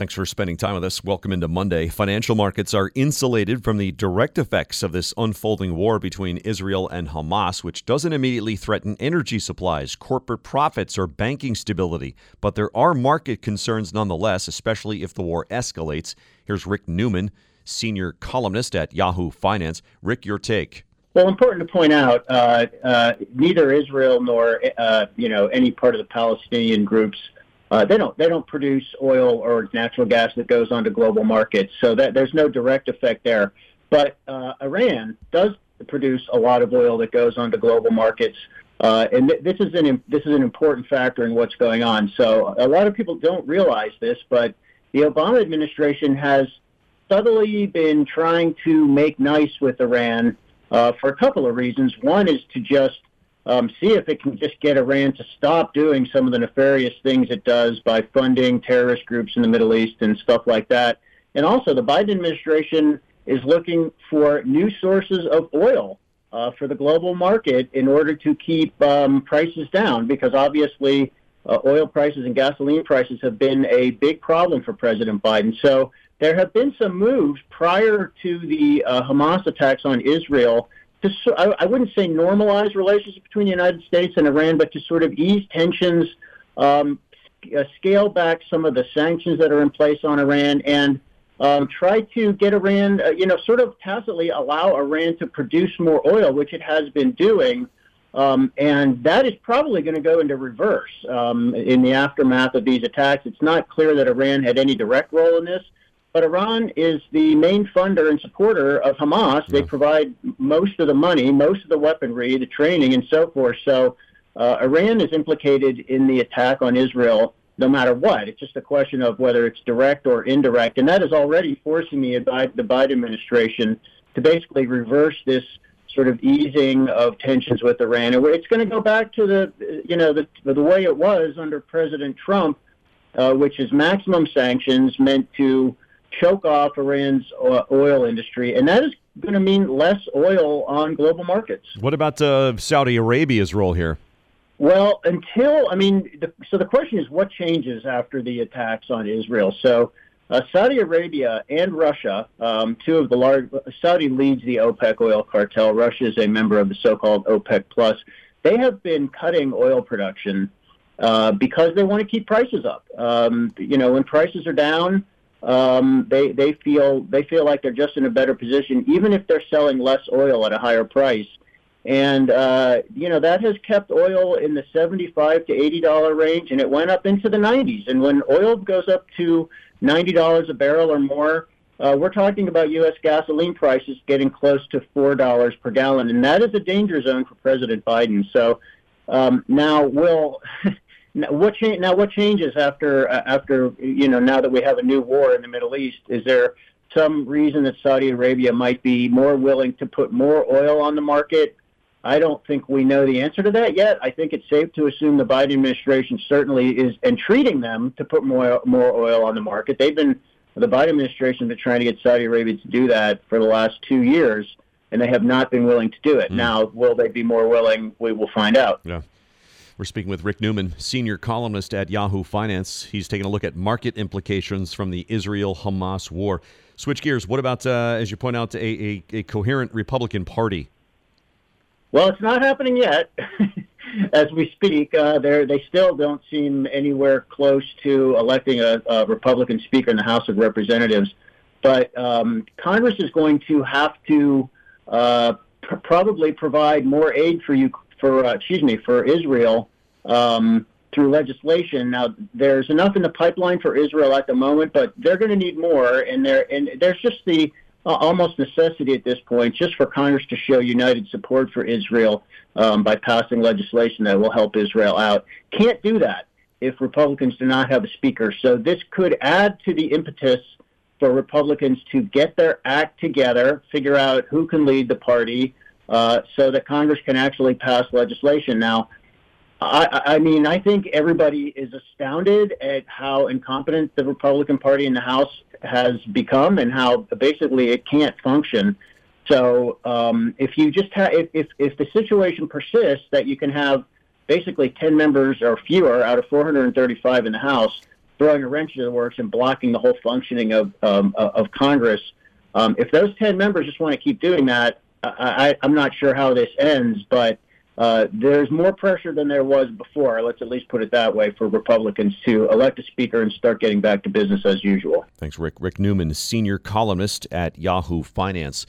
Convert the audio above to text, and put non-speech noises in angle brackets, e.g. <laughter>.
Thanks for spending time with us. Welcome into Monday. Financial markets are insulated from the direct effects of this unfolding war between Israel and Hamas, which doesn't immediately threaten energy supplies, corporate profits, or banking stability. But there are market concerns nonetheless, especially if the war escalates. Here's Rick Newman, senior columnist at Yahoo Finance. Rick, your take. Well, important to point out, uh, uh, neither Israel nor uh, you know any part of the Palestinian groups uh, they don't they don't produce oil or natural gas that goes onto global markets, so that there's no direct effect there. But uh, Iran does produce a lot of oil that goes onto global markets, uh, and th- this is an this is an important factor in what's going on. So a lot of people don't realize this, but the Obama administration has subtly been trying to make nice with Iran uh, for a couple of reasons. One is to just um, see if it can just get Iran to stop doing some of the nefarious things it does by funding terrorist groups in the Middle East and stuff like that. And also, the Biden administration is looking for new sources of oil uh, for the global market in order to keep um, prices down, because obviously uh, oil prices and gasoline prices have been a big problem for President Biden. So there have been some moves prior to the uh, Hamas attacks on Israel to, I, wouldn't say normalize relations between the United States and Iran, but to sort of ease tensions, um, uh, scale back some of the sanctions that are in place on Iran, and um, try to get Iran, uh, you know, sort of tacitly allow Iran to produce more oil, which it has been doing. Um, and that is probably going to go into reverse um, in the aftermath of these attacks. It's not clear that Iran had any direct role in this. But Iran is the main funder and supporter of Hamas. They provide most of the money, most of the weaponry, the training, and so forth. So uh, Iran is implicated in the attack on Israel no matter what. It's just a question of whether it's direct or indirect. And that is already forcing the, the Biden administration to basically reverse this sort of easing of tensions with Iran. And it's going to go back to the, you know, the, the way it was under President Trump, uh, which is maximum sanctions meant to choke off Iran's uh, oil industry, and that is going to mean less oil on global markets. What about uh, Saudi Arabia's role here? Well, until I mean, the, so the question is, what changes after the attacks on Israel? So, uh, Saudi Arabia and Russia, um, two of the large, Saudi leads the OPEC oil cartel. Russia is a member of the so-called OPEC Plus. They have been cutting oil production uh, because they want to keep prices up. Um, you know, when prices are down, um, they they feel they feel like they're just in a better position, even if they're selling less oil at a higher price. And uh, you know that has kept oil in the seventy-five to eighty dollar range, and it went up into the nineties. And when oil goes up to ninety dollars a barrel or more, uh, we're talking about U.S. gasoline prices getting close to four dollars per gallon, and that is a danger zone for President Biden. So um, now, will <laughs> Now, what cha- now what changes after uh, after you know now that we have a new war in the Middle East? Is there some reason that Saudi Arabia might be more willing to put more oil on the market? I don't think we know the answer to that yet. I think it's safe to assume the Biden administration certainly is entreating them to put more more oil on the market. They've been the Biden administration has been trying to get Saudi Arabia to do that for the last two years, and they have not been willing to do it. Mm. Now, will they be more willing? We will find out. Yeah. We're speaking with Rick Newman, senior columnist at Yahoo Finance. He's taking a look at market implications from the Israel Hamas war. Switch gears. What about, uh, as you point out, a, a, a coherent Republican Party? Well, it's not happening yet. <laughs> as we speak, uh, they still don't seem anywhere close to electing a, a, Republican Speaker in the House of Representatives. But um, Congress is going to have to uh, pr- probably provide more aid for you for uh, excuse me for Israel um, through legislation. Now, there's enough in the pipeline for Israel at the moment, but they're going to need more, and there and there's just the uh, almost necessity at this point just for Congress to show united support for Israel um, by passing legislation that will help Israel out. Can't do that if Republicans do not have a speaker. So this could add to the impetus for Republicans to get their act together, figure out who can lead the party, uh, so that Congress can actually pass legislation. Now, I, I mean, I think everybody is astounded at how incompetent the Republican Party in the House has become and how basically it can't function. So um, if you just have, if, if, if the situation persists that you can have basically 10 members or fewer out of 435 in the House throwing a wrench into the works and blocking the whole functioning of um, of Congress. Um, if those ten members just want to keep doing that, I, am not sure how this ends, but uh, there's more pressure than there was before. Let's at least put it that way for Republicans to elect a speaker and start getting back to business as usual. Thanks, Rick. Rick Newman, senior columnist at Yahoo Finance.